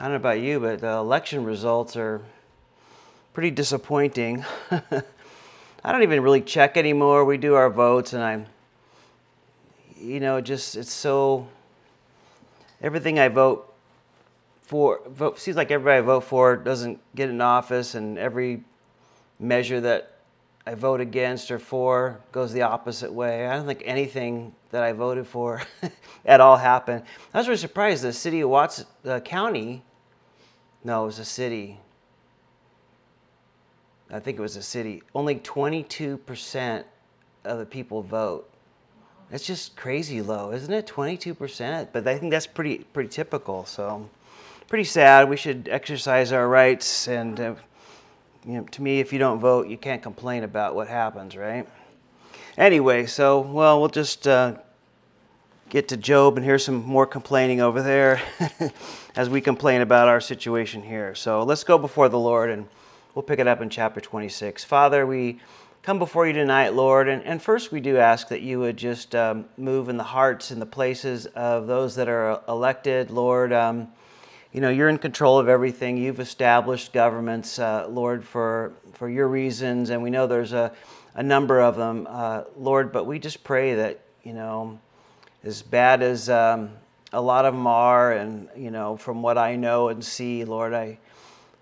I don't know about you, but the election results are pretty disappointing. I don't even really check anymore. We do our votes, and I'm, you know, just it's so. Everything I vote for vote seems like everybody I vote for doesn't get in office, and every measure that I vote against or for goes the opposite way. I don't think anything that I voted for at all happened. I was really surprised. The city of Watts uh, County, no, it was a city. I think it was a city. Only 22% of the people vote. That's just crazy low, isn't it? 22%. But I think that's pretty pretty typical. So, pretty sad. We should exercise our rights. And uh, you know, to me, if you don't vote, you can't complain about what happens, right? Anyway, so well, we'll just uh, get to Job and hear some more complaining over there as we complain about our situation here. So let's go before the Lord and we'll pick it up in chapter 26. Father, we come before you tonight, Lord, and, and first we do ask that you would just um, move in the hearts and the places of those that are elected, Lord. Um, you know, you're in control of everything. You've established governments, uh, Lord, for, for your reasons, and we know there's a, a number of them, uh, Lord, but we just pray that, you know, as bad as um, a lot of them are, and, you know, from what I know and see, Lord, I,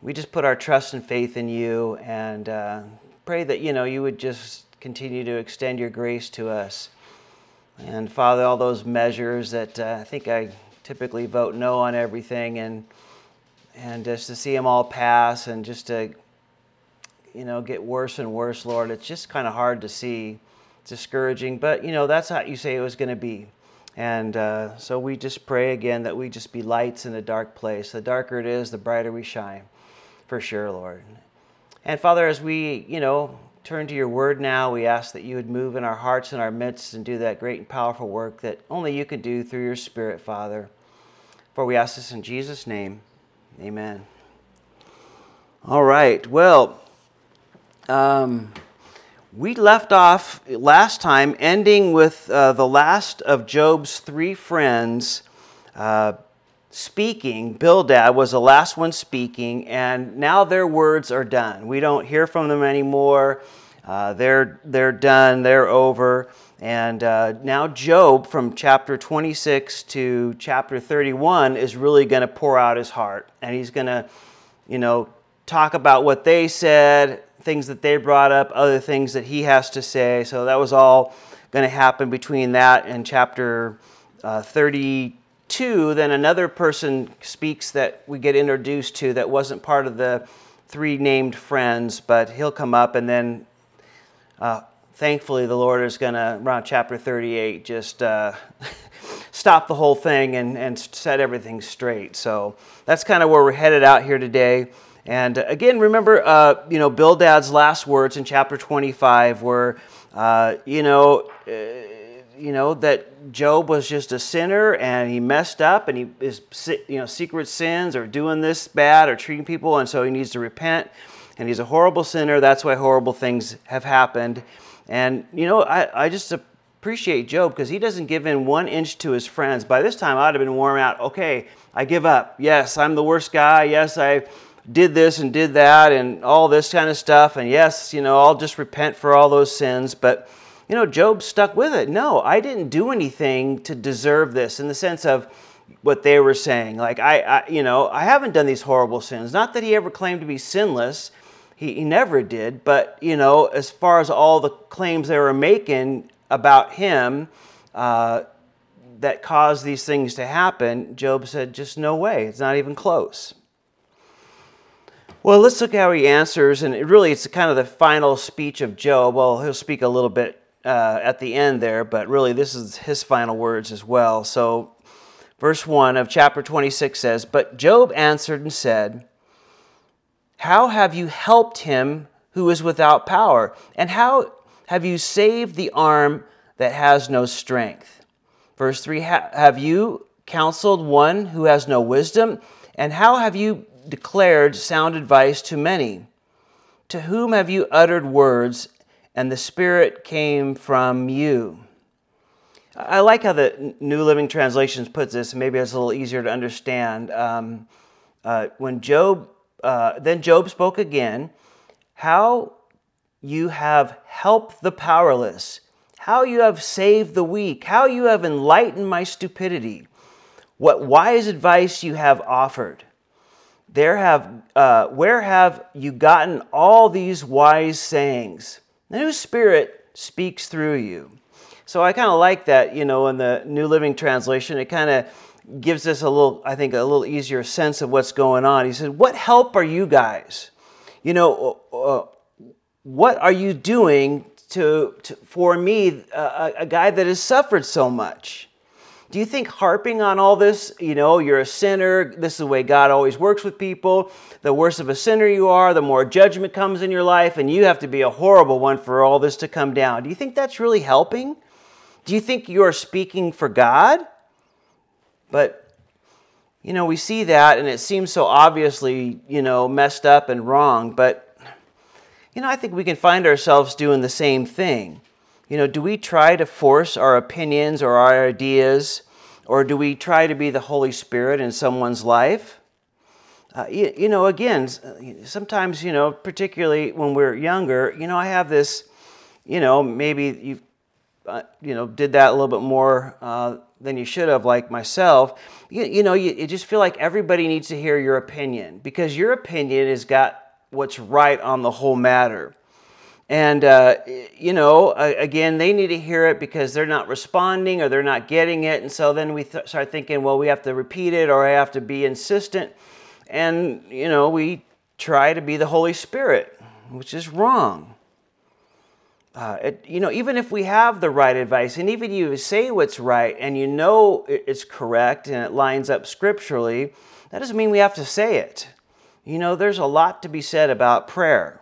we just put our trust and faith in you and uh, pray that, you know, you would just continue to extend your grace to us. And Father, all those measures that uh, I think I typically vote no on everything, and and just to see them all pass, and just to you know get worse and worse, Lord, it's just kind of hard to see. It's discouraging, but you know that's how you say it was going to be. And uh, so we just pray again that we just be lights in a dark place. The darker it is, the brighter we shine, for sure, Lord. And Father, as we, you know, turn to your word now, we ask that you would move in our hearts and our midst and do that great and powerful work that only you can do through your Spirit, Father. For we ask this in Jesus' name. Amen. All right. Well, um, we left off last time ending with uh, the last of Job's three friends uh, speaking. Bildad was the last one speaking, and now their words are done. We don't hear from them anymore. Uh, they're, they're done, they're over. And uh, now, Job, from chapter 26 to chapter 31, is really going to pour out his heart. And he's going to, you know, talk about what they said, things that they brought up, other things that he has to say. So that was all going to happen between that and chapter uh, 32 then another person speaks that we get introduced to that wasn't part of the three named friends, but he'll come up and then uh, thankfully the Lord is going to, around chapter 38, just uh, stop the whole thing and, and set everything straight. So that's kind of where we're headed out here today. And again, remember, uh, you know, Bildad's last words in chapter 25 were, uh, you know, uh, you know that Job was just a sinner and he messed up and he is you know secret sins or doing this bad or treating people and so he needs to repent and he's a horrible sinner. That's why horrible things have happened. And you know I, I just appreciate Job because he doesn't give in one inch to his friends. By this time I'd have been worn out. Okay I give up. Yes I'm the worst guy. Yes I did this and did that and all this kind of stuff and yes you know I'll just repent for all those sins but you know, Job stuck with it. No, I didn't do anything to deserve this in the sense of what they were saying. Like, I, I you know, I haven't done these horrible sins. Not that he ever claimed to be sinless, he, he never did. But, you know, as far as all the claims they were making about him, uh, that caused these things to happen, Job said, just no way. It's not even close. Well, let's look at how he answers, and really it's kind of the final speech of Job. Well, he'll speak a little bit uh, at the end there, but really this is his final words as well. So, verse 1 of chapter 26 says, But Job answered and said, How have you helped him who is without power? And how have you saved the arm that has no strength? Verse 3 Have you counseled one who has no wisdom? And how have you declared sound advice to many? To whom have you uttered words and the Spirit came from you. I like how the New Living Translations puts this, maybe it's a little easier to understand. Um, Uh, when Job, uh, then Job spoke again, how you have helped the powerless, how you have saved the weak, how you have enlightened my stupidity, what wise advice you have offered. There have, uh, where have you gotten all these wise sayings? The new spirit speaks through you. So I kind of like that, you know, in the New Living Translation, it kind of gives us a little, I think, a little easier sense of what's going on. He said, What help are you guys? You know, uh, what are you doing to, to for me, uh, a guy that has suffered so much? Do you think harping on all this, you know, you're a sinner, this is the way God always works with people, the worse of a sinner you are, the more judgment comes in your life, and you have to be a horrible one for all this to come down? Do you think that's really helping? Do you think you're speaking for God? But, you know, we see that and it seems so obviously, you know, messed up and wrong. But, you know, I think we can find ourselves doing the same thing. You know, do we try to force our opinions or our ideas, or do we try to be the Holy Spirit in someone's life? Uh, you, you, know, again, sometimes, you know, particularly when we're younger, you know, I have this, you know, maybe you uh, you know, did that a little bit more uh, than you should have, like myself, you, you know, you, you, just feel like everybody needs to hear your opinion because your opinion has got what's right on the whole matter. And, uh, you know, again, they need to hear it because they're not responding or they're not getting it. And so then we th- start thinking, well, we have to repeat it or I have to be insistent. And, you know, we try to be the Holy Spirit, which is wrong uh, it, you know, even if we have the right advice, and even you say what's right, and you know it's correct and it lines up scripturally, that doesn't mean we have to say it. You know, there's a lot to be said about prayer.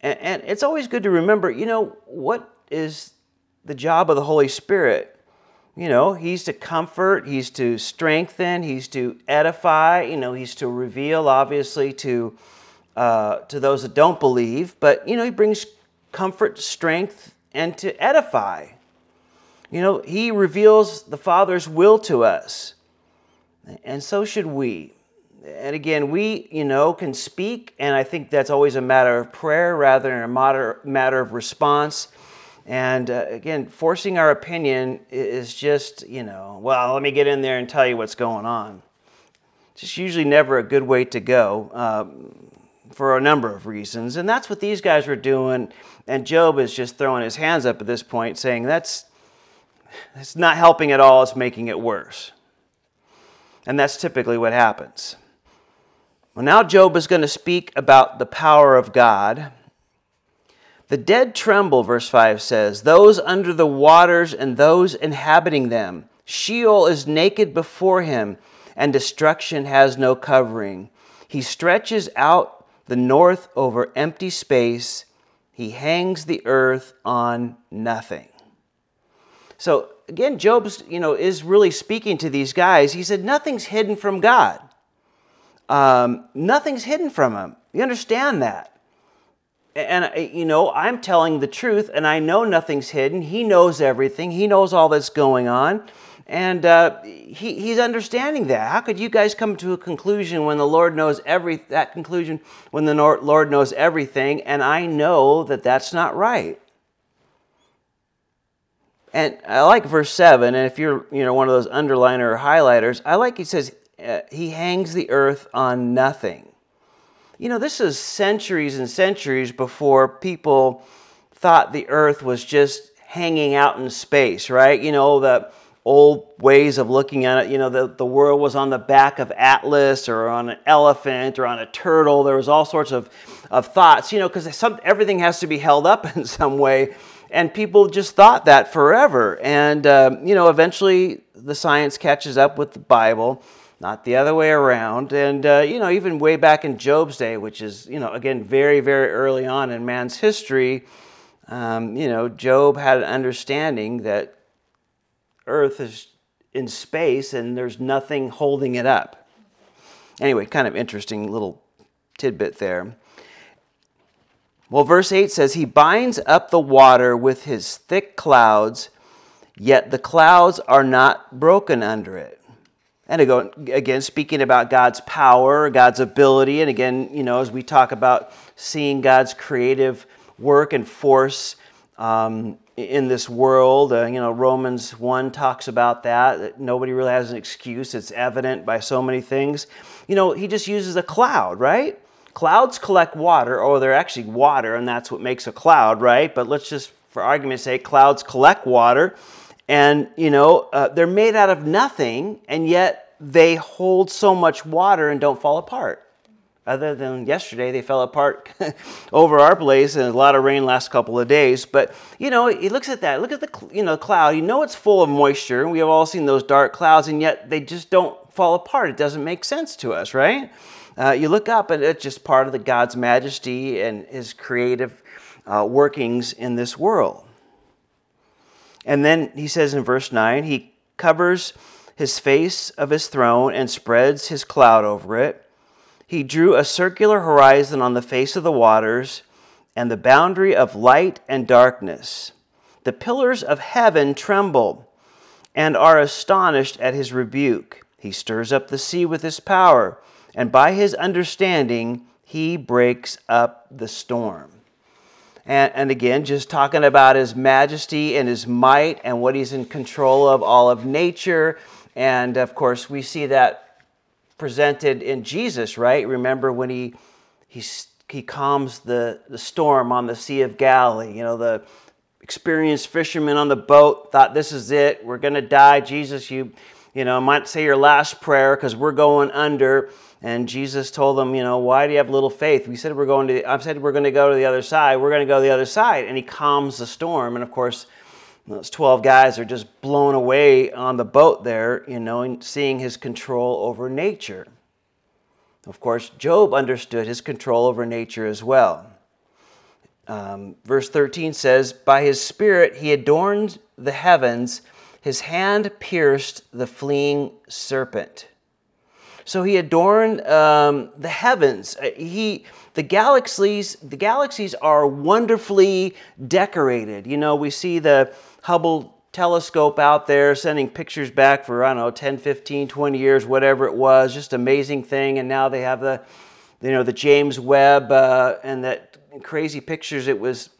And, and it's always good to remember, you know, what is the job of the Holy Spirit? You know, He's to comfort, He's to strengthen, He's to edify, you know, He's to reveal, obviously, to. Uh, to those that don't believe, but you know, he brings comfort, strength, and to edify. You know, He reveals the Father's will to us, and so should we. And again, we, you know, can speak, and I think that's always a matter of prayer rather than a matter, matter of response. And uh, again, forcing our opinion is just, you know, well, let me get in there and tell you what's going on. Just usually never a good way to go. Um, for a number of reasons. And that's what these guys were doing. And Job is just throwing his hands up at this point, saying that's, that's not helping at all, it's making it worse. And that's typically what happens. Well, now Job is going to speak about the power of God. The dead tremble, verse 5 says, those under the waters and those inhabiting them. Sheol is naked before him, and destruction has no covering. He stretches out the north over empty space. He hangs the earth on nothing. So again, Job's, you know, is really speaking to these guys. He said, nothing's hidden from God. Um, nothing's hidden from him. You understand that? And, you know, I'm telling the truth and I know nothing's hidden. He knows everything. He knows all that's going on. And uh, he, he's understanding that. How could you guys come to a conclusion when the Lord knows every that conclusion when the Lord knows everything? And I know that that's not right. And I like verse seven. And if you're you know one of those underliner or highlighters, I like he says uh, he hangs the earth on nothing. You know, this is centuries and centuries before people thought the earth was just hanging out in space, right? You know, the old ways of looking at it. You know, the, the world was on the back of Atlas or on an elephant or on a turtle. There was all sorts of, of thoughts, you know, because everything has to be held up in some way. And people just thought that forever. And, um, you know, eventually the science catches up with the Bible, not the other way around. And, uh, you know, even way back in Job's day, which is, you know, again, very, very early on in man's history, um, you know, Job had an understanding that Earth is in space and there's nothing holding it up. Anyway, kind of interesting little tidbit there. Well, verse 8 says, He binds up the water with his thick clouds, yet the clouds are not broken under it. And again, speaking about God's power, God's ability, and again, you know, as we talk about seeing God's creative work and force um, in this world, uh, you know, Romans 1 talks about that, that nobody really has an excuse. It's evident by so many things. You know, he just uses a cloud, right? Clouds collect water, or they're actually water, and that's what makes a cloud, right? But let's just, for argument's sake, clouds collect water and, you know, uh, they're made out of nothing, and yet they hold so much water and don't fall apart. Other than yesterday, they fell apart over our place, and a lot of rain last couple of days. But you know, he looks at that. Look at the you know cloud. You know it's full of moisture. We have all seen those dark clouds, and yet they just don't fall apart. It doesn't make sense to us, right? Uh, you look up, and it's just part of the God's majesty and His creative uh, workings in this world. And then he says in verse 9, he covers his face of his throne and spreads his cloud over it. He drew a circular horizon on the face of the waters and the boundary of light and darkness. The pillars of heaven tremble and are astonished at his rebuke. He stirs up the sea with his power, and by his understanding he breaks up the storm. And, and again, just talking about his majesty and his might and what he's in control of all of nature. And of course, we see that presented in Jesus, right? Remember when he, he, he calms the, the storm on the Sea of Galilee. You know, the experienced fishermen on the boat thought, this is it. We're going to die. Jesus, you, you know, might say your last prayer because we're going under. And Jesus told them, you know, why do you have little faith? We said we're going to. I said we're going to go to the other side. We're going to go to the other side, and he calms the storm. And of course, those twelve guys are just blown away on the boat there, you know, and seeing his control over nature. Of course, Job understood his control over nature as well. Um, verse 13 says, By his spirit he adorned the heavens, his hand pierced the fleeing serpent. So he adorned um, the heavens. Uh, he, the galaxies, the galaxies are wonderfully decorated. You know, we see the Hubble telescope out there sending pictures back for, I don't know, 10, 15, 20 years, whatever it was. Just amazing thing. And now they have the, you know, the James Webb uh, and that crazy pictures. It was,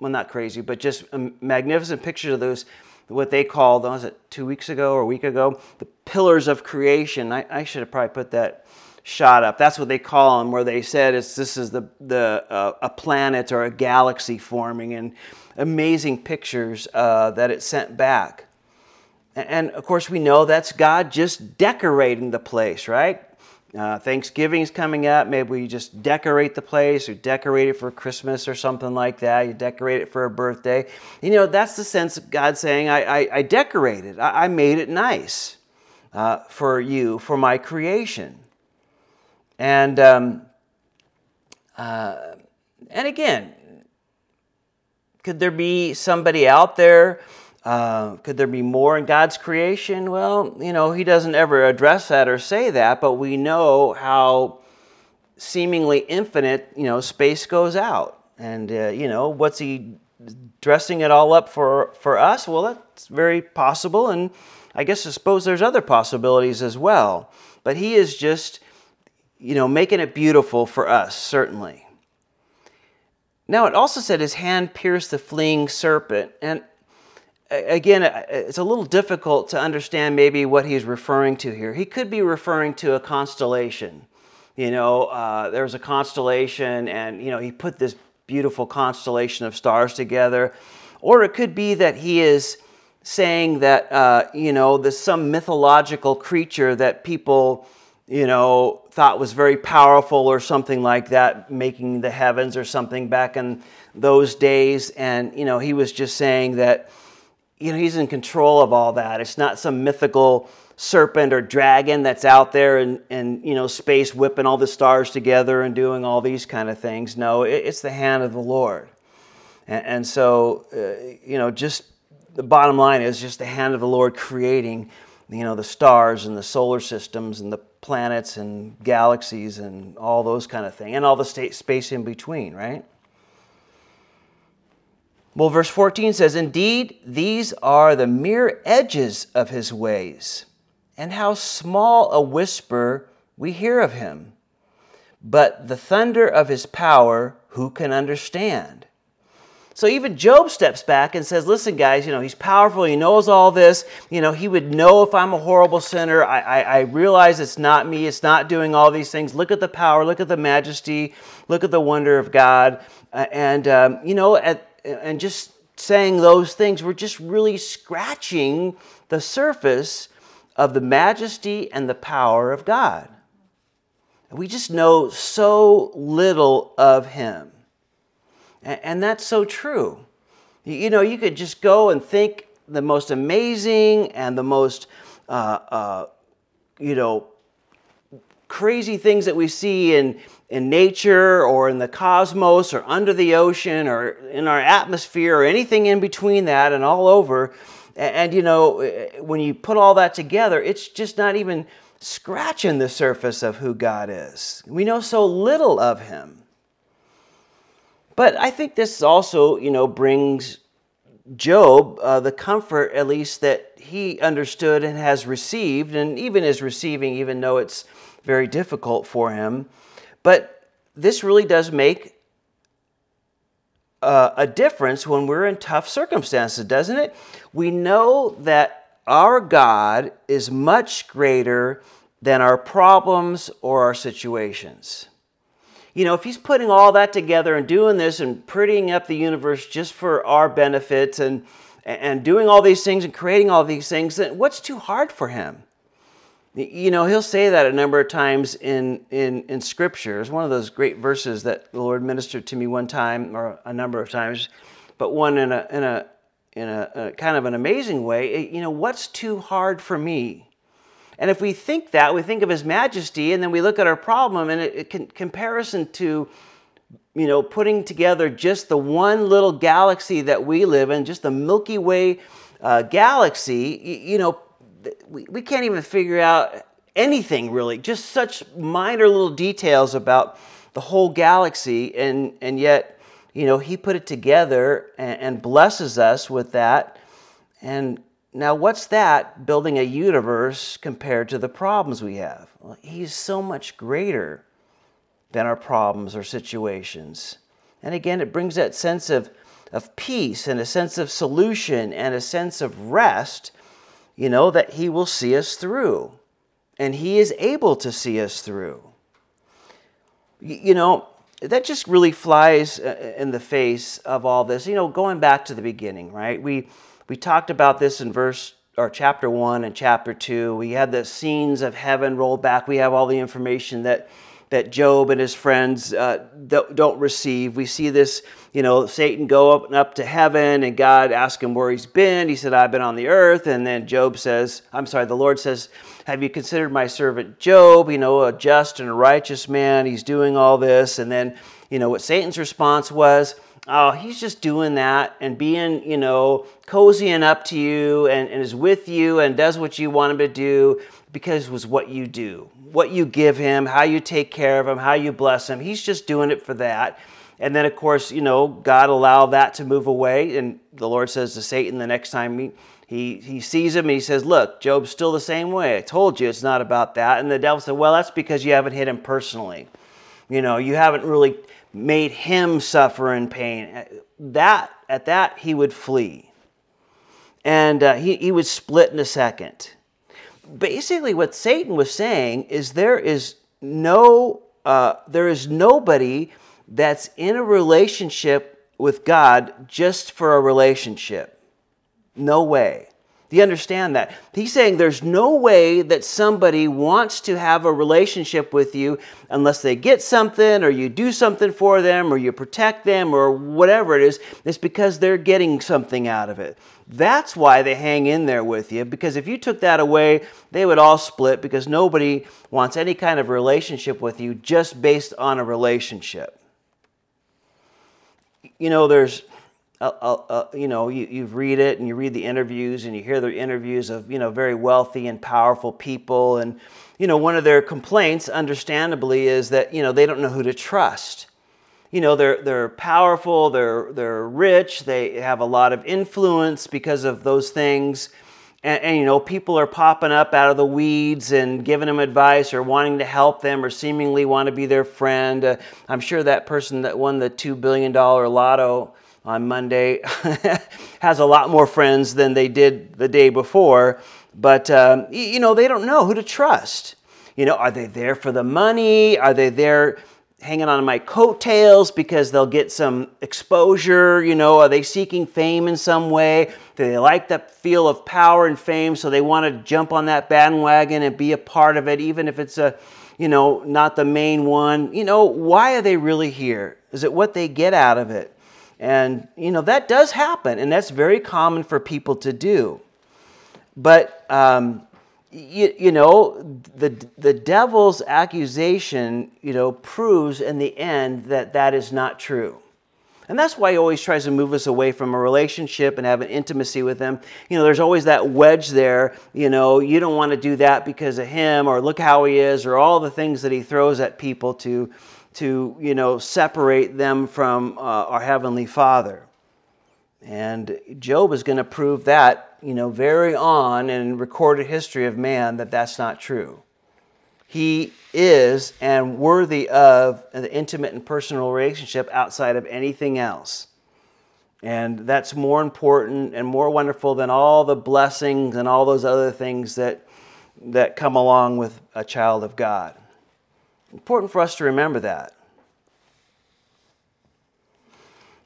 well, not crazy, but just magnificent pictures of those what they called, was it two weeks ago or a week ago, the pillars of creation. I, I should have probably put that shot up. That's what they call them, where they said it's this is the the uh, a planet or a galaxy forming, and amazing pictures uh, that it sent back. And, and of course, we know that's God just decorating the place, right? Uh, Thanksgiving's coming up. Maybe we just decorate the place or decorate it for Christmas or something like that. You decorate it for a birthday. You know, that's the sense of God saying, I, I, I decorated, I, I, made it nice uh, for you, for my creation. And, um, uh, and again, could there be somebody out there uh, could there be more in God's creation? Well, you know, he doesn't ever address that or say that, but we know how seemingly infinite, you know, space goes out. And, uh, you know, what's he dressing it all up for, for us? Well, that's very possible. And I guess I suppose there's other possibilities as well. But he is just, you know, making it beautiful for us, certainly. Now, it also said his hand pierced the fleeing serpent. And again, it's a little difficult to understand maybe what he's referring to here. He could be referring to a constellation. You know, uh, there was a constellation, and, you know, he put this beautiful constellation of stars together. Or it could be that he is saying that, uh, you know, there's some mythological creature that people, you know, thought was very powerful or something like that, making the heavens or something back in those days. And, you know, he was just saying that you know, he's in control of all that. It's not some mythical serpent or dragon that's out there and, and you know, space whipping all the stars together and doing all these kind of things. No, it, it's the hand of the Lord. And, and so, uh, you know, just the bottom line is just the hand of the Lord creating, you know, the stars and the solar systems and the planets and galaxies and all those kind of things and all the space in between, right? Well, verse 14 says, Indeed, these are the mere edges of his ways. and how small a whisper we hear of him. But the thunder of his power, who can understand? So even Job steps back and says, Listen, guys, you know, he's powerful. He knows all this. You know, he would know if I'm a horrible sinner. I, I, I, realize it's not me. It's not doing all these things. Look at the power. Look at the majesty. Look at the wonder of God. And, um, you know, at, and just saying those things, we're just really scratching the surface of the majesty and the power of God. We just know so little of him. And that's so true. You know, you could just go and think the most amazing and the most, uh, uh, you know, crazy things that we see in, in nature or in the cosmos or under the ocean or in our atmosphere or anything in between that and all over. And, and you know, when you put all that together, it's just not even scratching the surface of who God is. We know so little of Him. But I think this also, you know, brings Job uh, the comfort, at least, that he understood and has received, and even is receiving, even though it's very difficult for him. But this really does make uh, a difference when we're in tough circumstances, doesn't it? We know that our God is much greater than our problems or our situations you know, if he's putting all that together and doing this and prettying up the universe just for our benefits and and doing all these things and creating all these things, then what's too hard for him? You know, he'll say that a number of times in, in, in Scripture. It's one of those great verses that the Lord ministered to me one time, or a number of times, but one in a, in a, in a, a kind of an amazing way. You know, what's too hard for me? And if we think that, we think of His majesty, and then we look at our problem, and it, it can, comparison to, you know, putting together just the one little galaxy that we live in, just the Milky Way uh, galaxy, you, you know, we, we can't even figure out anything really, just such minor little details about the whole galaxy, and, and yet, you know, He put it together and, and blesses us with that. And now, what's that building a universe compared to the problems we have? Well, he's so much greater than our problems or situations. And again, it brings that sense of, of peace and a sense of solution and a sense of rest, you know, that he will see us through. And he is able to see us through. You know, that just really flies uh, in the face of all this. You know, going back to the beginning, right? We we talked about this in verse or chapter 1 and chapter 2. We had the scenes of heaven rolled back. We have all the information that that Job and his friends uh, don't, receive. We see this, you know, Satan go up and up to heaven, and God asks him where he's been. He said, "I've been on the earth." And then Job says, "I'm sorry." The Lord says, "Have you considered my servant Job? You know, a just and a righteous man. He's doing all this." And then, you know, what Satan's response was, oh, he's just doing that and being, you know, cozying up to you and, and is with you and does what you want him to do because it was what you do, what you give him, how you take care of him, how you bless him. He's just doing it for that. And then, of course, you know, God allowed that to move away. And the Lord says to Satan the next time he, he, he sees him he says, Look, Job's still the same way. I told you it's not about that. And the devil said, Well, that's because you haven't hit him personally. You know, you haven't really made him suffer in pain. That at that he would flee, and uh, he he would split in a second. Basically, what Satan was saying is there is no uh, there is nobody that's in a relationship with God just for a relationship. No way. Do you understand that? He's saying there's no way that somebody wants to have a relationship with you unless they get something or you do something for them or you protect them or whatever it is. It's because they're getting something out of it. That's why they hang in there with you because if you took that away, they would all split because nobody wants any kind of relationship with you just based on a relationship. You know, there's uh, uh, you know, you, you read it and you read the interviews and you hear the interviews of, you know, very wealthy and powerful people. And, you know, one of their complaints, understandably, is that, you know, they don't know who to trust. You know, they're, they're powerful, they're, they're rich, they have a lot of influence because of those things. and, and, you know people are popping up out of the weeds and giving them advice or wanting to help them or seemingly want to be their friend uh, i'm sure that person that won the $2 billion lotto on monday has a lot more friends than they did the day before but um, you know they don't know who to trust you know are they there for the money are they there hanging on my coattails because they'll get some exposure? You know, are they seeking fame in some way? Do they like the feel of power and fame so they want to jump on that bandwagon and be a part of it, even if it's a, you know, not the main one? You know, why are they really here? Is it what they get out of it? And, you know, that does happen, and that's very common for people to do. But, um, you, you know, the, the devil's accusation, you know, proves in the end that that is not true. And that's why he always tries to move us away from a relationship and have an intimacy with him. You know, there's always that wedge there. You know, you don't want to do that because of him, or look how he is, or all the things that he throws at people to, to you know, separate them from uh, our Heavenly Father. And Job is going to prove that, you know, very on in recorded history of man that that's not true. He is and worthy of an intimate and personal relationship outside of anything else. And that's more important and more wonderful than all the blessings and all those other things that, that come along with a child of God. Important for us to remember that.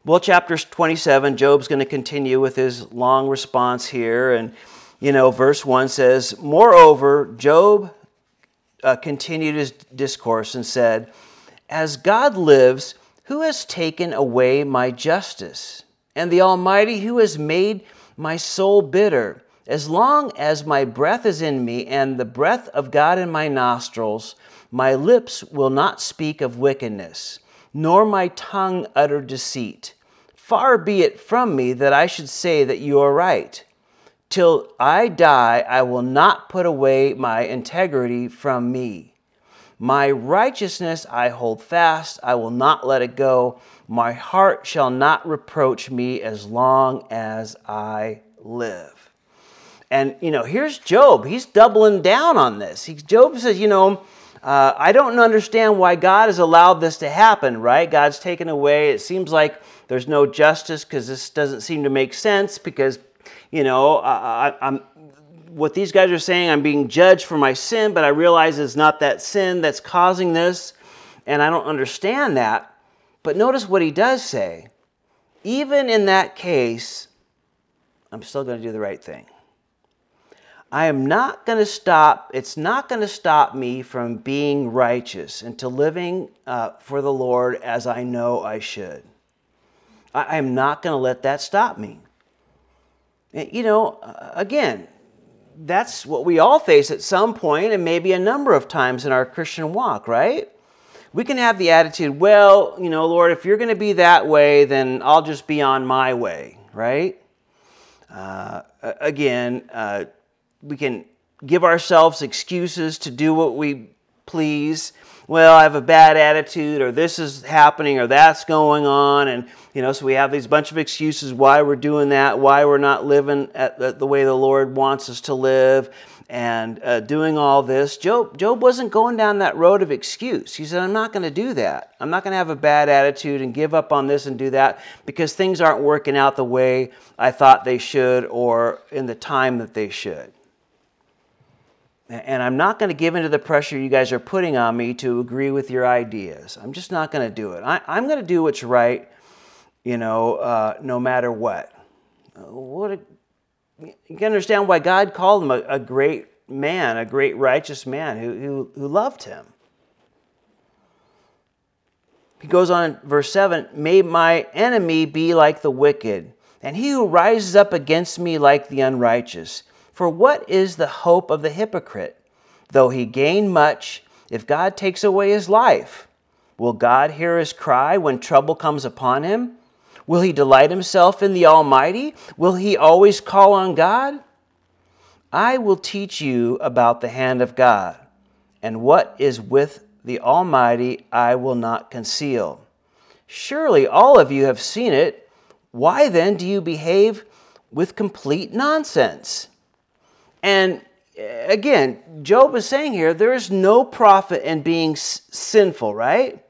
Well, chapter 27, Job's going to continue with his long response here. And, you know, verse 1 says, Moreover, Job uh, continued his discourse and said, As God lives, who has taken away my justice? And the Almighty, who has made my soul bitter? As long as my breath is in me and the breath of God in my nostrils, my lips will not speak of wickedness, nor my tongue utter deceit. Far be it from me that I should say that you are right. Till I die, I will not put away my integrity from me. My righteousness I hold fast, I will not let it go. My heart shall not reproach me as long as I live. And, you know, here's Job. He's doubling down on this. He, Job says, you know, uh, I don't understand why God has allowed this to happen, right? God's taken away. It seems like there's no justice because this doesn't seem to make sense because, you know, I, am what these guys are saying, I'm being judged for my sin, but I realize it's not that sin that's causing this, and I don't understand that. But notice what he does say. Even in that case, I'm still going to do the right thing. I am not going to stop, it's not going to stop me from being righteous and to living uh, for the Lord as I know I should. I am not going to let that stop me. You know, again, that's what we all face at some point and maybe a number of times in our Christian walk, right? We can have the attitude, well, you know, Lord, if you're going to be that way, then I'll just be on my way, right? Uh, again, uh, we can give ourselves excuses to do what we please. Well, I have a bad attitude, or this is happening, or that's going on. And, you know, so we have these bunch of excuses why we're doing that, why we're not living at the, way the Lord wants us to live, and uh, doing all this. Job, Job wasn't going down that road of excuse. He said, I'm not going to do that. I'm not going to have a bad attitude and give up on this and do that because things aren't working out the way I thought they should or in the time that they should. And I'm not going to give into the pressure you guys are putting on me to agree with your ideas. I'm just not going to do it. I, am going to do what's right, you know, uh, no matter what. What a, you can understand why God called him a, a great man, a great righteous man who, who, who loved him. He goes on in verse 7 May my enemy be like the wicked, and he who rises up against me like the unrighteous. For what is the hope of the hypocrite? Though he gain much, if God takes away his life, will God hear his cry when trouble comes upon him? Will he delight himself in the Almighty? Will he always call on God? I will teach you about the hand of God, and what is with the Almighty I will not conceal. Surely all of you have seen it. Why then do you behave with complete nonsense? And uh, again, Job is saying here there is no profit in being s- sinful, right?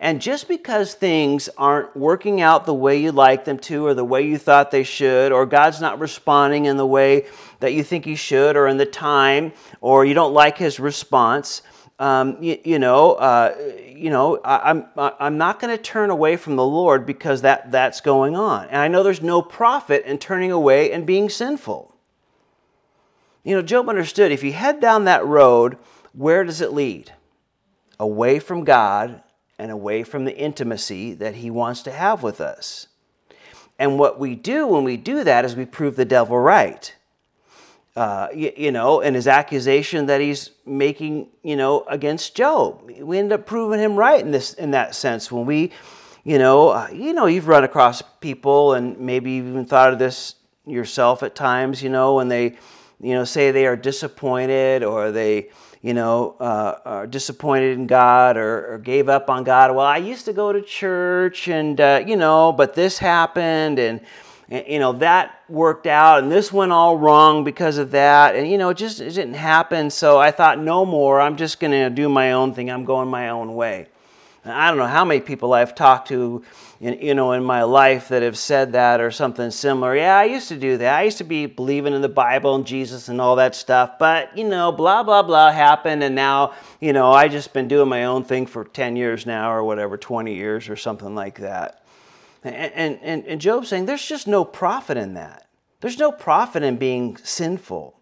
And just because things aren't working out the way you like them to, or the way you thought they should, or God's not responding in the way that you think He should, or in the time, or you don't like His response, um, you, you, know, uh, you know, I, I'm I'm not going to turn away from the Lord because that that's going on, and I know there's no profit in turning away and being sinful. You know, Job understood if you head down that road, where does it lead? Away from God and away from the intimacy that He wants to have with us. And what we do when we do that is we prove the devil right. Uh, you, you, know, and his accusation that he's making, you know, against Job, we end up proving him right in this, in that sense. When we, you know, uh, you know, you've run across people, and maybe even thought of this yourself at times. You know, when they, you know, say they are disappointed or they, you know, uh, are disappointed in God or, or, gave up on God. Well, I used to go to church and, uh, you know, but this happened and, and, you know, that worked out and this went all wrong because of that. And, you know, it just it didn't happen. So I thought, no more. I'm just going to do my own thing. I'm going my own way. And I don't know how many people I've talked to in, you know, in my life that have said that or something similar. Yeah, I used to do that. I used to be believing in the Bible and Jesus and all that stuff, but you know, blah blah blah happened, and now you know I just been doing my own thing for ten years now or whatever, twenty years or something like that. And and and, Job's saying there's just no profit in that. There's no profit in being sinful.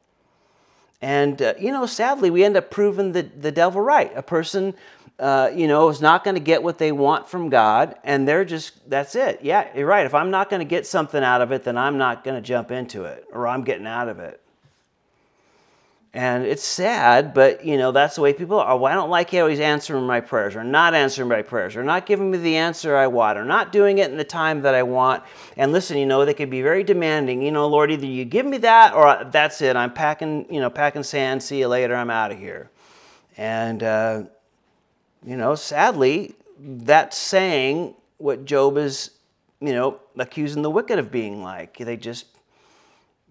And, uh, you know, sadly, we end up proving the, the devil right. A person uh, you know, is not going to get what they want from God, and they're just, that's it. Yeah, you're right. If I'm not going to get something out of it, then I'm not going to jump into it, or I'm getting out of it. And it's sad, but you know, that's the way people are. I don't like how he's answering my prayers, or not answering my prayers, or not giving me the answer I want, or not doing it in the time that I want. And listen, you know, they can be very demanding. You know, Lord, either you give me that, or that's it. I'm packing, you know, packing sand. See you later. I'm out of here. And uh, you know, sadly, that's saying what Job is, you know, accusing the wicked of being like. They just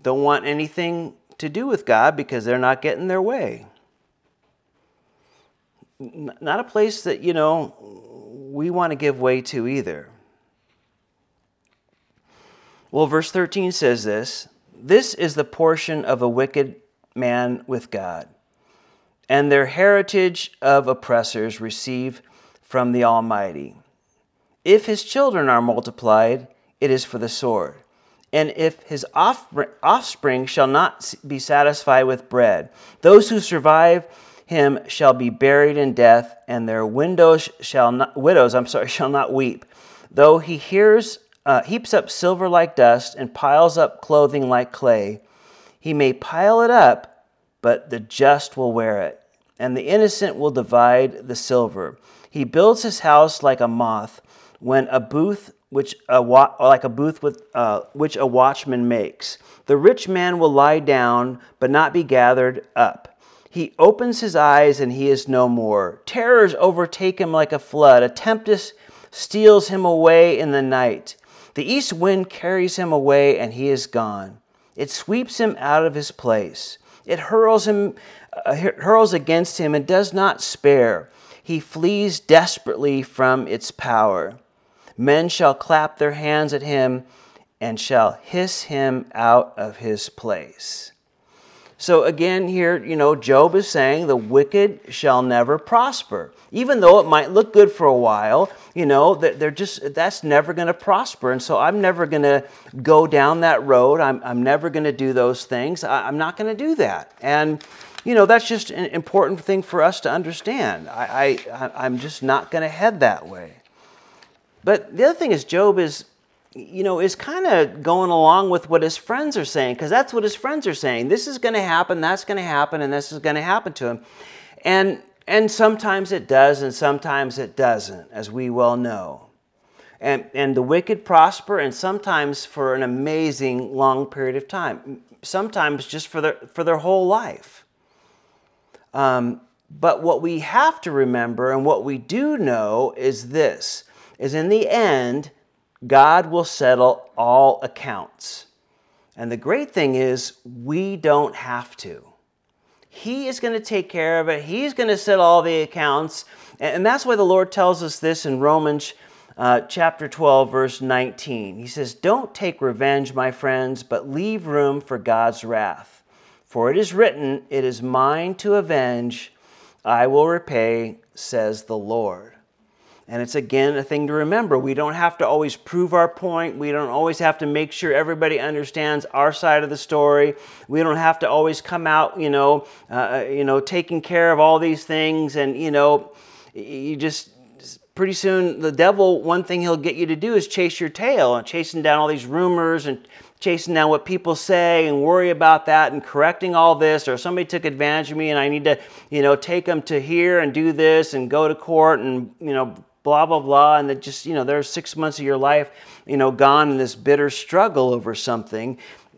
don't want anything to do with God because they're not getting their way. Not a place that, you know, we want to give way to either. Well, verse 13 says this This is the portion of a wicked man with God and their heritage of oppressors receive from the Almighty. If his children are multiplied, it is for the sword. And if his offspring shall not be satisfied with bread, those who survive him shall be buried in death, and their windows shall not, widows, I'm sorry, shall not weep. Though he hears, uh, heaps up silver like dust and piles up clothing like clay, he may pile it up but the just will wear it, and the innocent will divide the silver. He builds his house like a moth, when a booth which a like a booth with uh, which a watchman makes. The rich man will lie down, but not be gathered up. He opens his eyes, and he is no more. Terrors overtake him like a flood. A tempest steals him away in the night. The east wind carries him away, and he is gone. It sweeps him out of his place. It hurls him, uh, hurls against him and does not spare. He flees desperately from its power. Men shall clap their hands at him and shall hiss him out of his place. So again, here, you know, Job is saying the wicked shall never prosper. Even though it might look good for a while, you know, they're just, that's never going to prosper. And so I'm never going to go down that road. I'm, I'm never going to do those things. I, am not going to do that. And, you know, that's just an important thing for us to understand. I, I, I'm just not going to head that way. But the other thing is, Job is you know, is kind of going along with what his friends are saying, because that's what his friends are saying. This is going to happen, that's going to happen, and this is going to happen to him. And, and sometimes it does, and sometimes it doesn't, as we well know. And, and the wicked prosper, and sometimes for an amazing long period of time, sometimes just for their, for their whole life. Um, but what we have to remember, and what we do know, is this is in the end, God will settle all accounts. And the great thing is, we don't have to. He is going to take care of it. He's going to settle all the accounts. And that's why the Lord tells us this in Romans uh, chapter 12, verse 19. He says, Don't take revenge, my friends, but leave room for God's wrath. For it is written, It is mine to avenge, I will repay, says the Lord. And it's again a thing to remember. We don't have to always prove our point. We don't always have to make sure everybody understands our side of the story. We don't have to always come out, you know, uh, uh you know, taking care of all these things. And you know, you just pretty soon the devil, one thing he'll get you to do is chase your tail and chasing down all these rumors and chasing down what people say and worry about that and correcting all this or somebody took advantage of me and I need to, you know, take them to here and do this and go to court and, you know, blah blah blah and that just, you know, there's 6 months of your life, you know, gone in this bitter struggle over something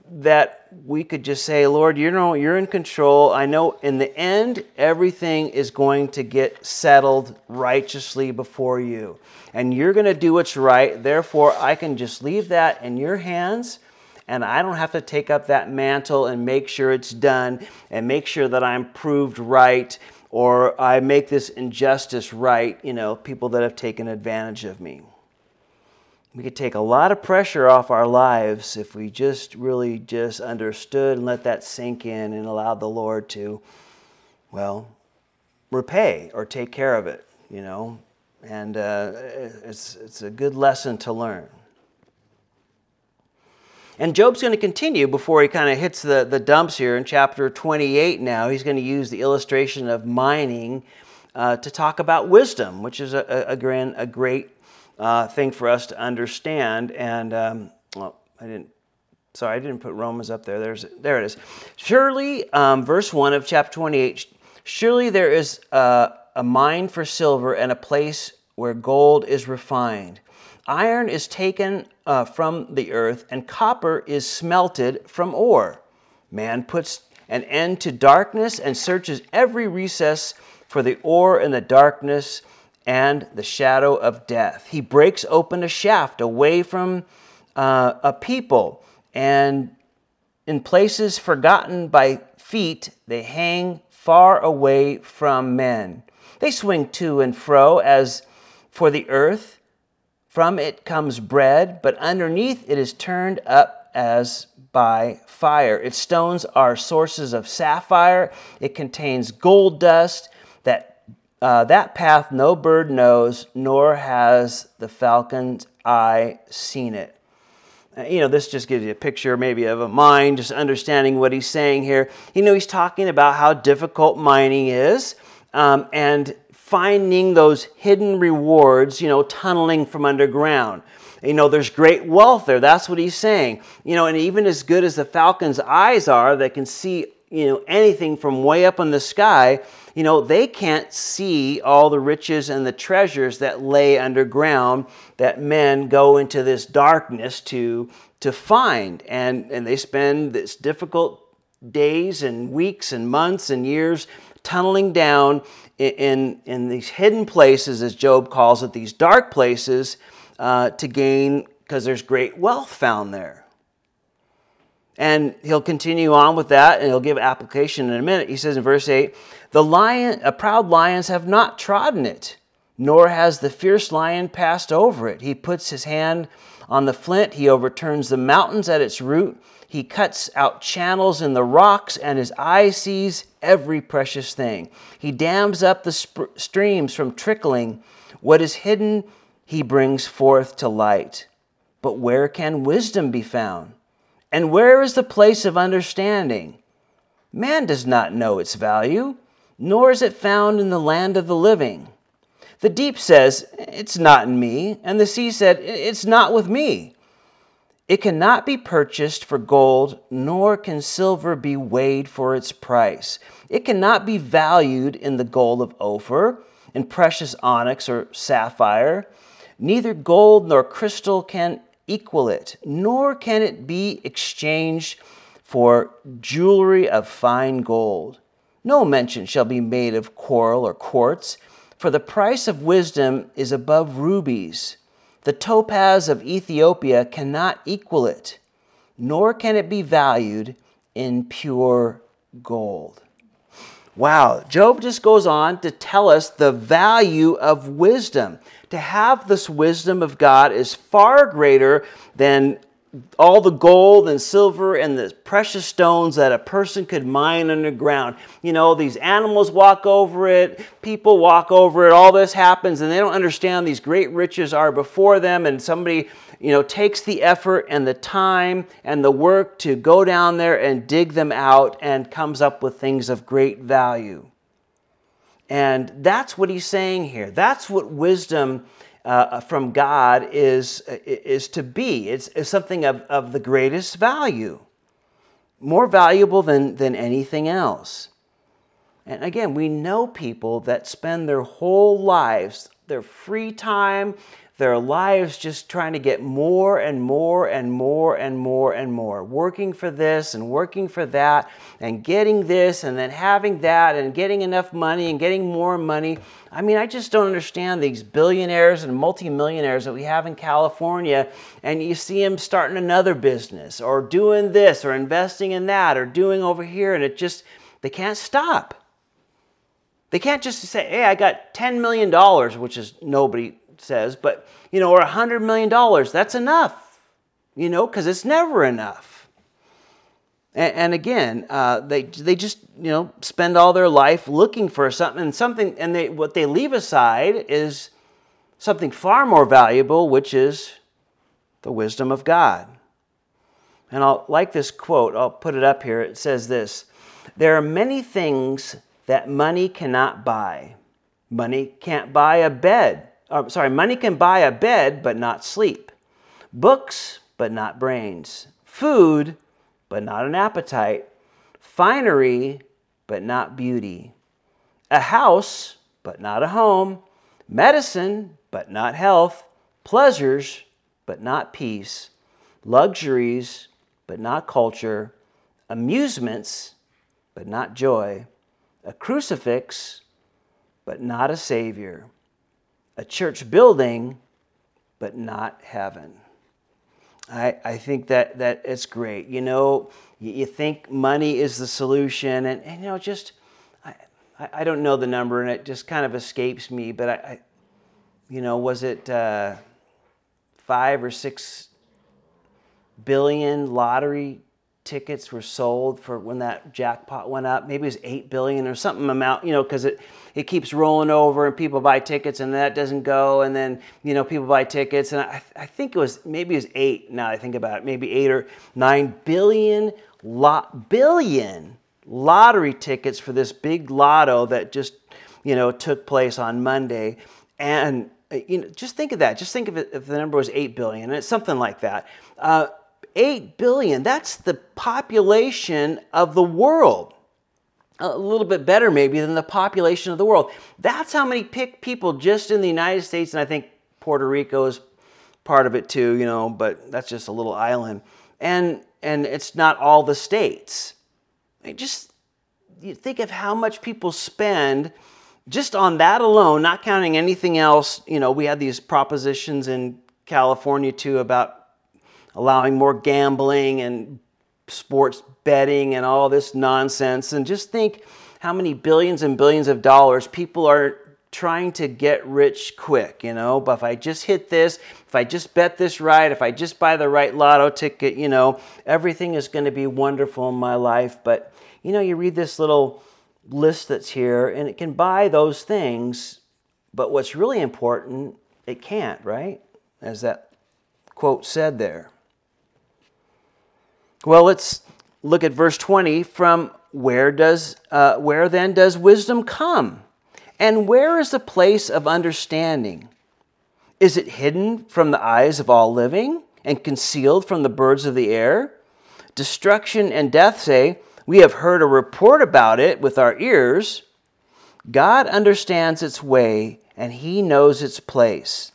that we could just say, Lord, you know, you're in control. I know in the end, everything is going to get settled righteously before you. And you're going to do what's right. Therefore, I can just leave that in your hands. And I don't have to take up that mantle and make sure it's done and make sure that I'm proved right or I make this injustice right, you know, people that have taken advantage of me. We could take a lot of pressure off our lives if we just really just understood and let that sink in and allowed the Lord to, well, repay or take care of it, you know. And uh, it's, it's a good lesson to learn. And Job's going to continue before he kind of hits the, the dumps here in chapter 28 now. He's going to use the illustration of mining uh, to talk about wisdom, which is a, a, a, a great uh, thing for us to understand. And um, well, I didn't. Sorry, I didn't put Romans up there. There's there it is. Surely, um, verse one of chapter twenty-eight. Surely there is a, a mine for silver and a place where gold is refined. Iron is taken uh, from the earth, and copper is smelted from ore. Man puts an end to darkness and searches every recess for the ore in the darkness and the shadow of death. He breaks open a shaft away from uh, a people, and in places forgotten by feet, they hang far away from men. They swing to and fro as for the earth. From it comes bread, but underneath it is turned up as by fire. Its stones are sources of sapphire. It contains gold dust that uh, that path no bird knows, nor has the falcon's eye seen it. Uh, you know, this just gives you a picture maybe of a mind, just understanding what he's saying here. You know, he's talking about how difficult mining is um, and finding those hidden rewards, you know, tunneling from underground. You know, there's great wealth there. That's what he's saying. You know, and even as good as the falcon's eyes are, they can see, you know, anything from way up in the sky you know, they can't see all the riches and the treasures that lay underground that men go into this darkness to, to find. And, and they spend this difficult days and weeks and months and years tunneling down in, in, these hidden places, as Job calls it, these dark places, uh, to gain, because there's great wealth found there. And he'll continue on with that and he'll give application in a minute. He says in verse 8, The lion, a proud lions have not trodden it, nor has the fierce lion passed over it. He puts his hand on the flint, he overturns the mountains at its root. He cuts out channels in the rocks, and his eye sees every precious thing. He dams up the sp- streams from trickling. What is hidden, he brings forth to light. But where can wisdom be found? And where is the place of understanding? Man does not know its value, nor is it found in the land of the living. The deep says, It's not in me, and the sea said, It's not with me. It cannot be purchased for gold, nor can silver be weighed for its price. It cannot be valued in the gold of Ophir, in precious onyx or sapphire. Neither gold nor crystal can equal it, nor can it be exchanged for jewelry of fine gold. No mention shall be made of coral or quartz, for the price of wisdom is above rubies. The topaz of Ethiopia cannot equal it. nor can it be valued in pure gold. Wow, Job just goes on to tell us the value of wisdom. To have this wisdom of God is far greater than all the gold and silver and the precious stones that a person could mine underground. You know, these animals walk over it, people walk over it, all this happens, and they don't understand these great riches are before them, and somebody, you know, takes the effort and the time and the work to go down there and dig them out and comes up with things of great value. And that's what he's saying here. That's what wisdom uh, from God is, is to be. It's, it's something of, of the greatest value, more valuable than, than anything else. And again, we know people that spend their whole lives, their free time, their lives just trying to get more and more and more and more and more, working for this and working for that, and getting this and then having that, and getting enough money and getting more money. I mean, I just don't understand these billionaires and multimillionaires that we have in California, and you see them starting another business or doing this or investing in that or doing over here, and it just, they can't stop. They can't just say, hey, I got $10 million, which is nobody says, but, you know, or a $100 million, that's enough, you know, because it's never enough. And, and again, uh, they, they just, you know, spend all their life looking for something, and something, and they, what they leave aside is something far more valuable, which is the wisdom of God. And I'll like this quote, I'll put it up here. It says this There are many things that money cannot buy. Money can't buy a bed uh, sorry, money can buy a bed, but not sleep, books, but not brains, food, but not an appetite, finery, but not beauty, a house, but not a home, medicine, but not health, pleasures, but not peace, luxuries, but not culture, amusements, but not joy, a crucifix, but not a Savior a church building, but not heaven. I, I think that, that it's great. You know, you, you think money is the solution, and, and you know, just, I, I don't know the number, and it just kind of escapes me, but I, I you know, was it uh, five or six billion lottery tickets were sold for when that jackpot went up. Maybe it was eight billion or something amount, you know, because it it keeps rolling over and people buy tickets and that doesn't go, and then you know people buy tickets, and I, I think it was maybe it was eight. Now I think about it, maybe eight or nine billion lot billion lottery tickets for this big lotto that just you know took place on Monday, and uh, you know just think of that. Just think of it if the number was eight billion, and it's something like that. Uh, 8 billion. That's the population of the world. A little bit better, maybe, than the population of the world. That's how many people just in the United States, and I think Puerto Rico is part of it too, you know, but that's just a little island. And, and it's not all the states. I just you think of how much people spend just on that alone, not counting anything else. You know, we had these propositions in California too about allowing more gambling and sports betting and all this nonsense. And just think how many billions and billions of dollars people are trying to get rich quick, you know. But if I just hit this, if I just bet this right, if I just buy the right lotto ticket, you know, everything is going to be wonderful in my life. But, you know, you read this little list that's here and it can buy those things. But what's really important, it can't, right? As that quote said there. Well, let's look at verse 20 from where does uh, where then does wisdom come? And where is the place of understanding? Is it hidden from the eyes of all living and concealed from the birds of the air? Destruction and death say, We have heard a report about it with our ears. God understands its way and he knows its place.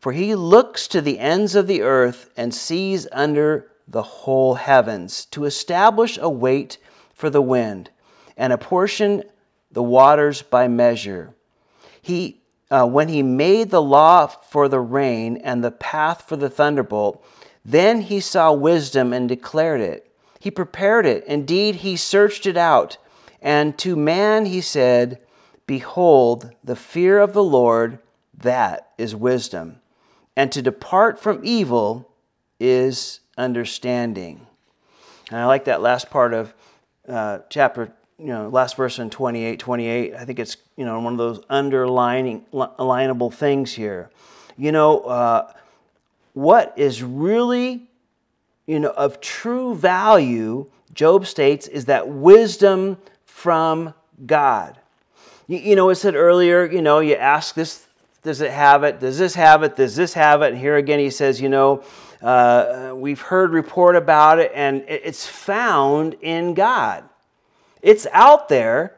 For he looks to the ends of the earth and sees under the whole heavens, to establish a weight for the wind, and apportion the waters by measure. He, uh, when he made the law for the rain and the path for the thunderbolt, Then he saw wisdom and declared it. He prepared it. Indeed, he searched it out. And to man he said, Behold, the fear of the Lord, that is wisdom. And to depart from evil is understanding. And I like that last part of uh, chapter, you know, last verse in 28, 28. I think it's, you know, one of those underlining, alignable things here. You know, uh, what is really, you know, of true value, Job states, is that wisdom from God. You, you know, it said earlier, you know, you ask this, does it have it? Does this have it? Does this have it? And here again, he says, you know, uh, we've heard report about it, and it's found in God. It's out there,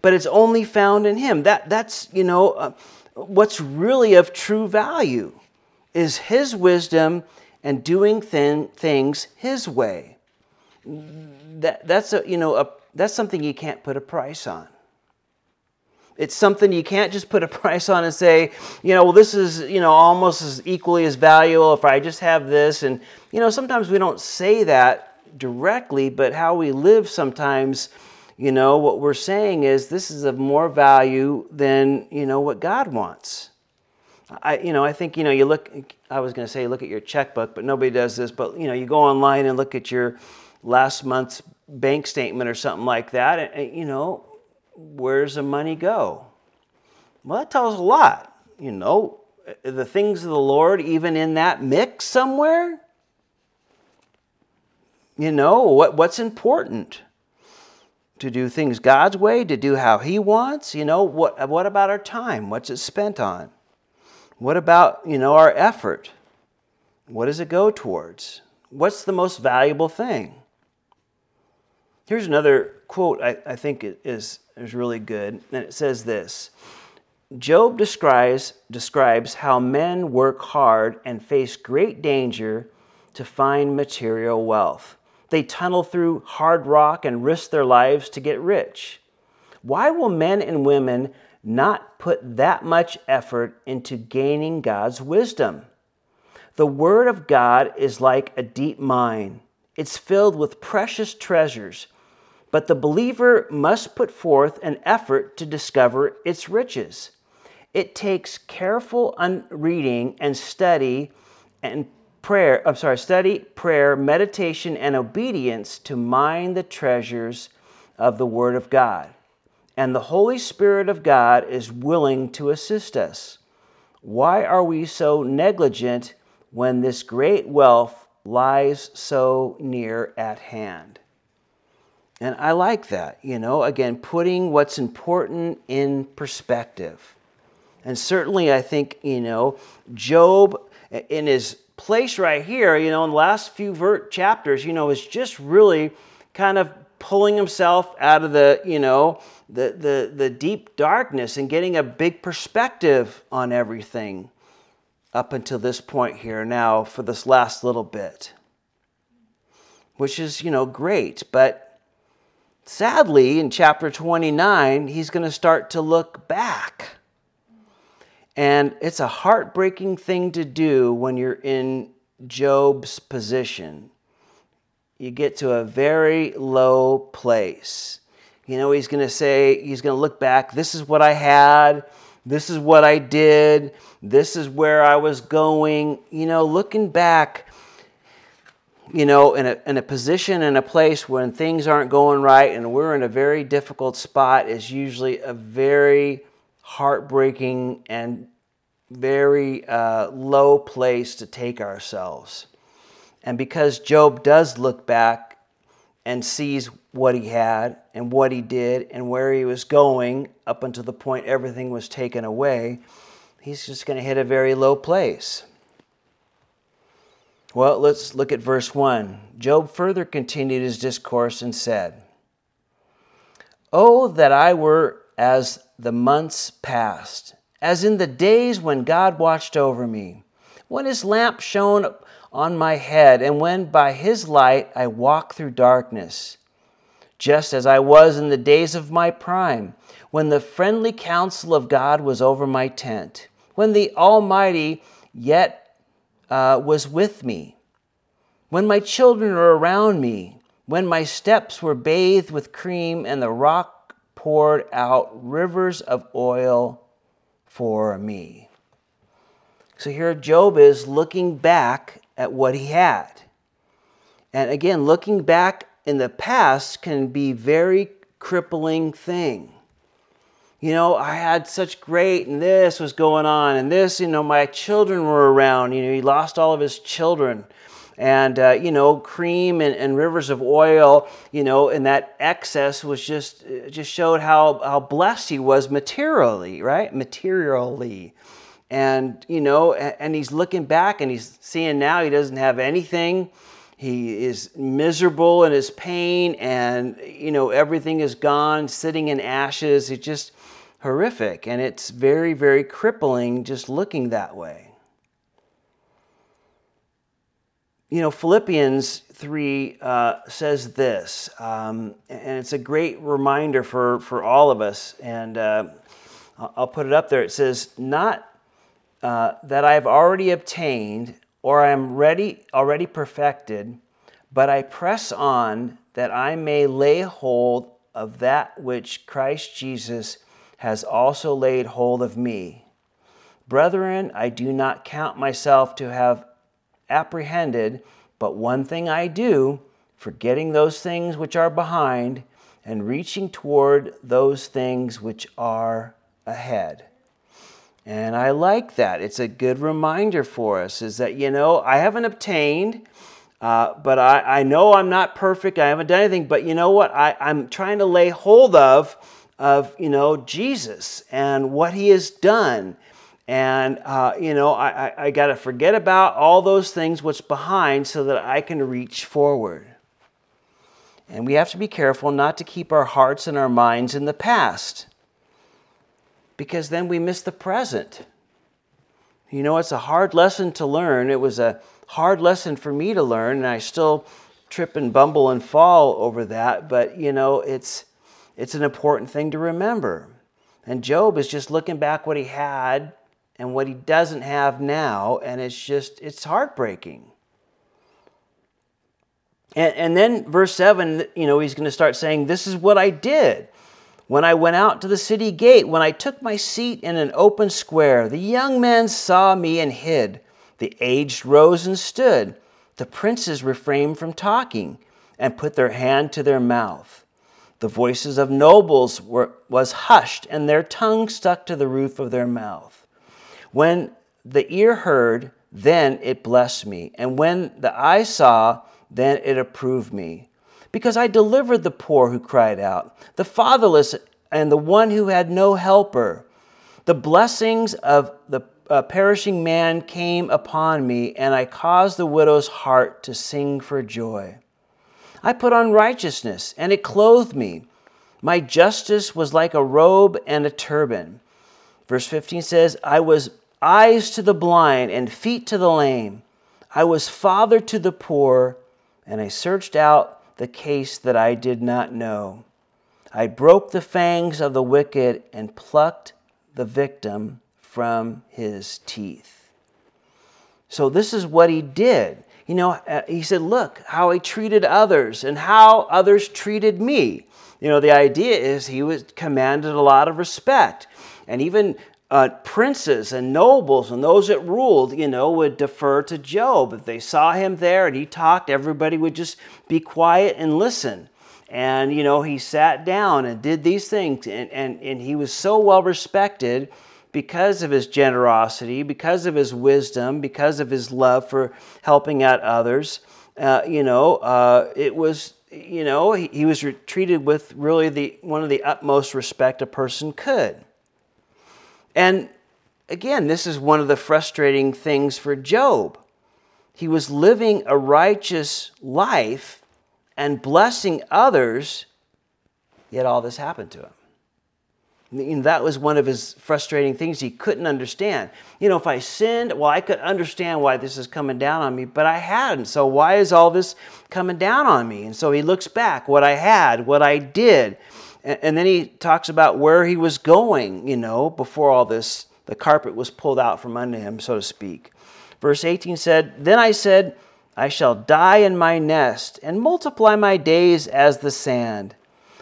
but it's only found in Him. That, that's, you know, uh, what's really of true value is His wisdom and doing thin, things His way. That, that's, a, you know, a, that's something you can't put a price on. It's something you can't just put a price on and say, you know, well, this is, you know, almost as equally as valuable if I just have this. And, you know, sometimes we don't say that directly, but how we live sometimes, you know, what we're saying is this is of more value than, you know, what God wants. I, you know, I think, you know, you look, I was going to say look at your checkbook, but nobody does this, but, you know, you go online and look at your last month's bank statement or something like that, and, you know, where's the money go? Well, that tells a lot. You know, the things of the Lord, even in that mix somewhere, you know, what, what's important? To do things God's way, to do how He wants? You know, what, what about our time? What's it spent on? What about, you know, our effort? What does it go towards? What's the most valuable thing? Here's another quote I, I think is, is really good, and it says this Job describes, describes how men work hard and face great danger to find material wealth. They tunnel through hard rock and risk their lives to get rich. Why will men and women not put that much effort into gaining God's wisdom? The Word of God is like a deep mine. It's filled with precious treasures, but the believer must put forth an effort to discover its riches. It takes careful reading and study and prayer, I'm sorry, study, prayer, meditation, and obedience to mine the treasures of the Word of God. And the Holy Spirit of God is willing to assist us. Why are we so negligent when this great wealth lies so near at hand? And I like that, you know, again, putting what's important in perspective. And certainly, I think, you know, Job, in his place right here, you know, in the last few ver- chapters, you know, is just really kind of pulling himself out of the, you know, the, the, the deep darkness and getting a big perspective on everything up until this point here now for this last little bit, which is, you know, great. But sadly, in chapter 29, he's going to start to look back and it's a heartbreaking thing to do when you're in Job's position. You get to a very low place. You know, he's going to say, he's going to look back, this is what I had, this is what I did, this is where I was going. You know, looking back, you know, in a, in a position, in a place when things aren't going right and we're in a very difficult spot is usually a very heartbreaking and very uh, low place to take ourselves. And because Job does look back and sees what he had and what he did and where he was going up until the point everything was taken away, he's just going to hit a very low place. Well, let's look at verse 1. Job further continued his discourse and said, Oh, that I were as the months past, as in the days when God watched over me, when his lamp shone on my head, and when by his light I walked through darkness, just as I was in the days of my prime, when the friendly counsel of God was over my tent, when the Almighty yet uh, was with me, when my children are around me, when my steps were bathed with cream and the rock poured out rivers of oil for me. So here Job is looking back at what he had. And again, looking back in the past can be very crippling thing. You know, I had such great, and this was going on, and this, you know, my children were around. You know, he lost all of his children. And, uh, you know, cream and, and rivers of oil, you know, and that excess was just, just showed how, how blessed he was materially, right? Materially. And, you know, and he's looking back and he's seeing now he doesn't have anything he is miserable in his pain and you know everything is gone sitting in ashes it's just horrific and it's very very crippling just looking that way. You know philippians 3 uh, says this um, and it's a great reminder for for all of us and uh, i'll put it up there. It says not uh, that i've already obtained or I am ready, already perfected, but I press on that I may lay hold of that which Christ Jesus has also laid hold of me. Brethren, I do not count myself to have apprehended, but one thing I do, forgetting those things which are behind, and reaching toward those things which are ahead. And I like that. It's a good reminder for us is that, you know, I haven't obtained, uh, but I, I know I'm not perfect. I haven't done anything, but you know what? I, I'm trying to lay hold of, of, you know, Jesus and what he has done. And, uh, you know, I, I, I got to forget about all those things, what's behind, so that I can reach forward. And we have to be careful not to keep our hearts and our minds in the past because then we miss the present. You know, it's a hard lesson to learn. It was a hard lesson for me to learn, and I still trip and bumble and fall over that, but you know, it's it's an important thing to remember. And Job is just looking back what he had and what he doesn't have now, and it's just it's heartbreaking. And, and then verse 7, you know, he's going to start saying, This is what I did. When I went out to the city gate, when I took my seat in an open square, the young men saw me and hid. The aged rose and stood. The princes refrained from talking and put their hand to their mouth. The voices of nobles were, was hushed, and their tongue stuck to the roof of their mouth. When the ear heard, then it blessed me, and when the eye saw, then it approved me because I delivered the poor who cried out, the fatherless, and the one who had no helper. The blessings of the perishing man came upon me, and I caused the widow's heart to sing for joy. I put on righteousness, and it clothed me. My justice was like a robe and a turban. Verse 15 says, I was eyes to the blind and feet to the lame. I was father to the poor, and I searched out the case that I did not know. I broke the fangs of the wicked and plucked the victim from his teeth. So, this is what he did. You know, uh, he said, Look how he treated others and how others treated me. You know, the idea is he was commanded a lot of respect. And even uh, princes and nobles and those that ruled, you know, would defer to Job. If they saw him there and he talked, everybody would just be quiet and listen. And, you know, he sat down and did these things. And, and, and he was so well respected because of his generosity, because of his wisdom, because of his love for helping out others. Uh, you know, uh, it was, you know, he, he was treated with really the, one of the utmost respect a person could. And again, this is one of the frustrating things for Job. He was living a righteous life and blessing others, yet all this happened to him. And that was one of his frustrating things he couldn't understand. You know, if I sinned, well, I could understand why this is coming down on me, but I hadn't. So why is all this coming down on me? And so he looks back, what I had, what I did. And then he talks about where he was going, you know, before all this, the carpet was pulled out from under him, so to speak. Verse 18 said, Then I said, I shall die in my nest and multiply my days as the sand.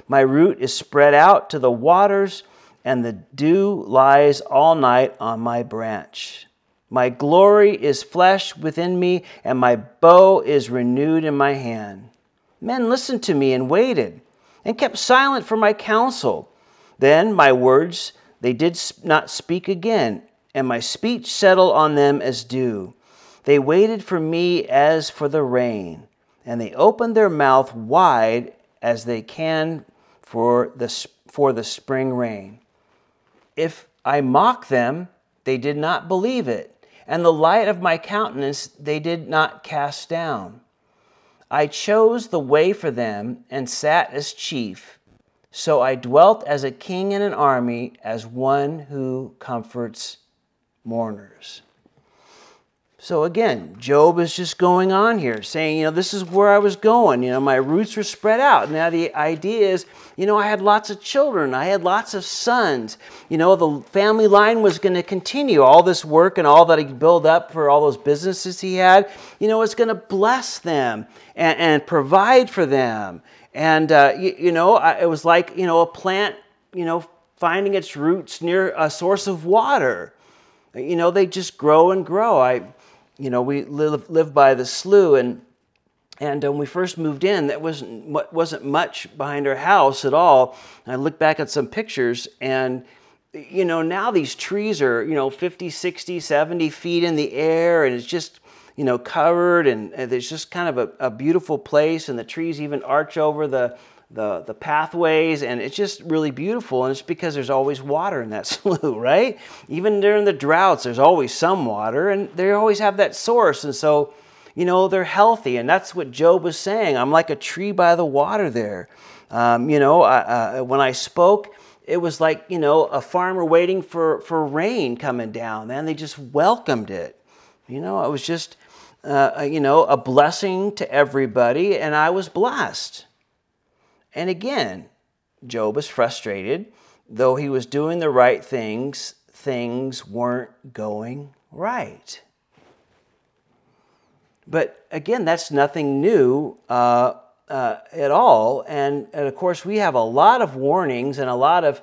My root is spread out to the waters, and the dew lies all night on my branch. My glory is flesh within me, and my bow is renewed in my hand. Men listened to me and waited, and kept silent for my counsel. Then my words they did not speak again, and my speech settled on them as dew. They waited for me as for the rain, and they opened their mouth wide as they can for the, for the spring rain. If I mock them, they did not believe it, and the light of my countenance they did not cast down. I chose the way for them and sat as chief. So I dwelt as a king in an army, as one who comforts mourners. So again, Job is just going on here saying, you know, this is where I was going. You know, my roots were spread out. Now the idea is, you know, I had lots of children, I had lots of sons. You know, the family line was going to continue. All this work and all that he built up for all those businesses he had, you know, it's going to bless them and, and, provide for them. And, uh, you, you know, it was like, you know, a plant, you know, finding its roots near a source of water. You know, they just grow and grow. I you know, we live, live by the slough, and and when we first moved in, that wasn't wasn't much behind our house at all. I look back at some pictures, and you know, now these trees are you know 50, 60, 70 feet in the air, and it's just you know covered, and, and there's just kind of a, a beautiful place, and the trees even arch over the the, the pathways, and it's just really beautiful. And it's because there's always water in that slough, right? Even during the droughts, there's always some water, and they always have that source. And so, you know, they're healthy. And that's what Job was saying. I'm like a tree by the water there. Um, you know, uh, when I spoke, it was like, you know, a farmer waiting for, for rain coming down. And they just welcomed it. You know, it was just, uh, you know, a blessing to everybody, and I was blessed. And again, Job was frustrated. Though he was doing the right things, things weren't going right. But again, that's nothing new uh, uh, at all. And, and, of course, we have a lot of warnings and a lot of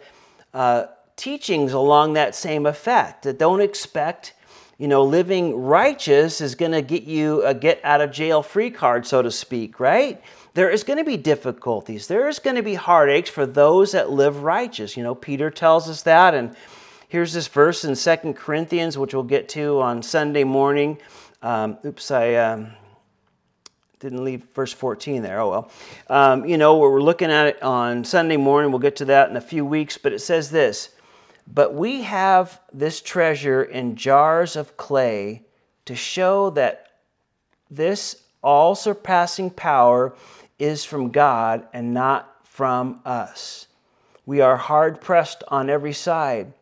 uh, teachings along that same effect that don't expect, you know, living righteous is going to get you a get out of jail free card, so to speak, right? There is going to be difficulties. There is going to be heartaches for those that live righteous. You know, Peter tells us that. And here's this verse in Second Corinthians, which we'll get to on Sunday morning. Um, oops, I um, didn't leave verse 14 there. Oh, well. Um, you know, we're looking at it on Sunday morning. We'll get to that in a few weeks. But it says this But we have this treasure in jars of clay to show that this all surpassing power is from God and not from us. We are hard pressed on every side,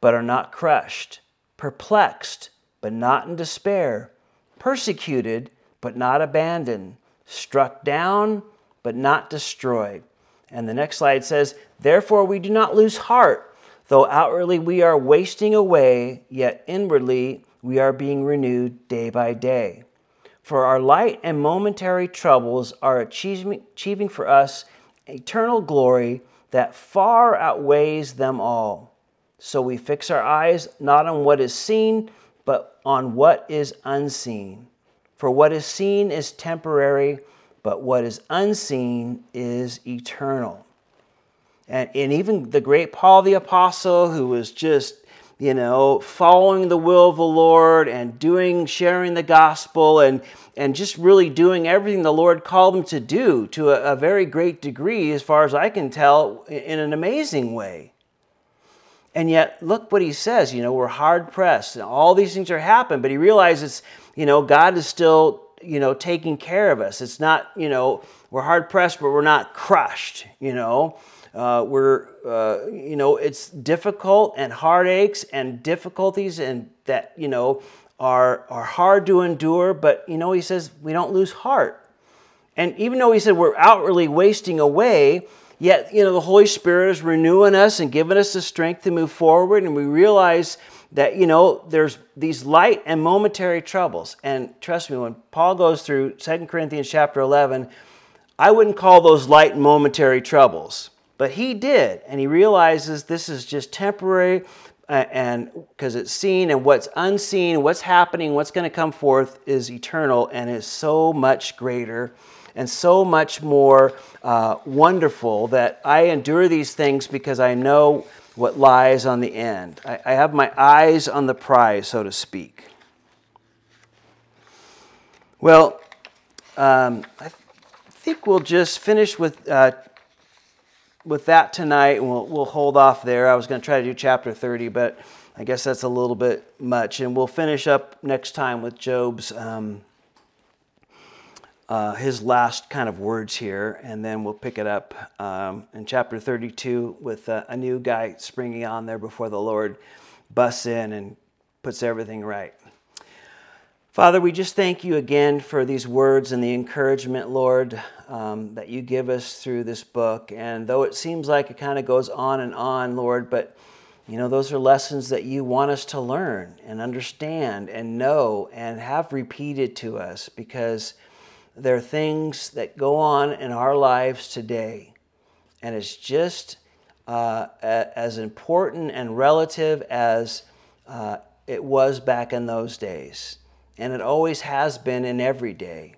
but are not crushed, perplexed, but not in despair, persecuted, but not abandoned, struck down, but not destroyed. And the next slide says, Therefore we do not lose heart, though outwardly we are wasting away, yet inwardly we are being renewed day by day. For our light and momentary troubles are achieving, for us eternal glory that far outweighs them all. So we fix our eyes not on what is seen, but on what is unseen. For what is seen is temporary, but what is unseen is eternal. And, and even the great Paul the Apostle, who was just you know, following the will of the Lord and doing, sharing the gospel and, and just really doing everything the Lord called them to do to a, a very great degree, as far as I can tell, in an amazing way. And yet, look what he says, you know, we're hard pressed and all these things are happening, but he realizes, you know, God is still, you know, taking care of us. It's not, you know, we're hard pressed, but we're not crushed, you know. Uh, we're, uh, you know, it's difficult and heartaches and difficulties and that, you know, are, are hard to endure, but, you know, he says we don't lose heart. And even though he said we're outwardly wasting away, yet, you know, the Holy Spirit is renewing us and giving us the strength to move forward. And we realize that you know there's these light and momentary troubles and trust me when paul goes through 2 corinthians chapter 11 i wouldn't call those light and momentary troubles but he did and he realizes this is just temporary uh, and because it's seen and what's unseen what's happening what's going to come forth is eternal and is so much greater and so much more uh, wonderful that i endure these things because i know what lies on the end. I, I have my eyes on the prize, so to speak. Well, um, I th- think we'll just finish with uh, with that tonight, and we'll, we'll hold off there. I was going to try to do chapter 30, but I guess that's a little bit much. And we'll finish up next time with Job's um, uh, his last kind of words here, and then we'll pick it up um, in chapter 32 with uh, a new guy springing on there before the Lord busts in and puts everything right. Father, we just thank you again for these words and the encouragement, Lord, um, that you give us through this book. And though it seems like it kind of goes on and on, Lord, but you know, those are lessons that you want us to learn and understand and know and have repeated to us because there are things that go on in our lives today, and it's just uh, as important and relative as uh, it was back in those days. And it always has been in every day.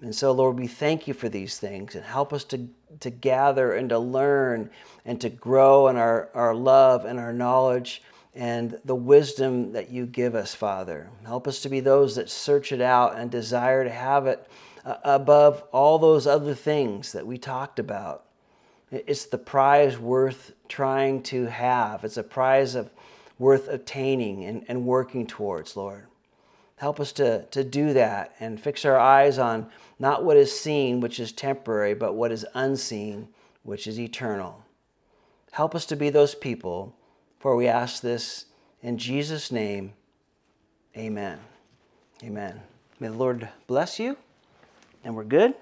And so, Lord, we thank you for these things and help us to, to gather and to learn and to grow in our, our love and our knowledge and the wisdom that you give us, Father. Help us to be those that search it out and desire to have it uh, above all those other things that we talked about. It's the prize worth trying to have. It's a prize of worth attaining and, and working towards, Lord. Help us to, to do that and fix our eyes on not what is seen, which is temporary, but what is unseen, which is eternal. Help us to be those people, for we ask this in Jesus' name. Amen. Amen. May the Lord bless you and we're good.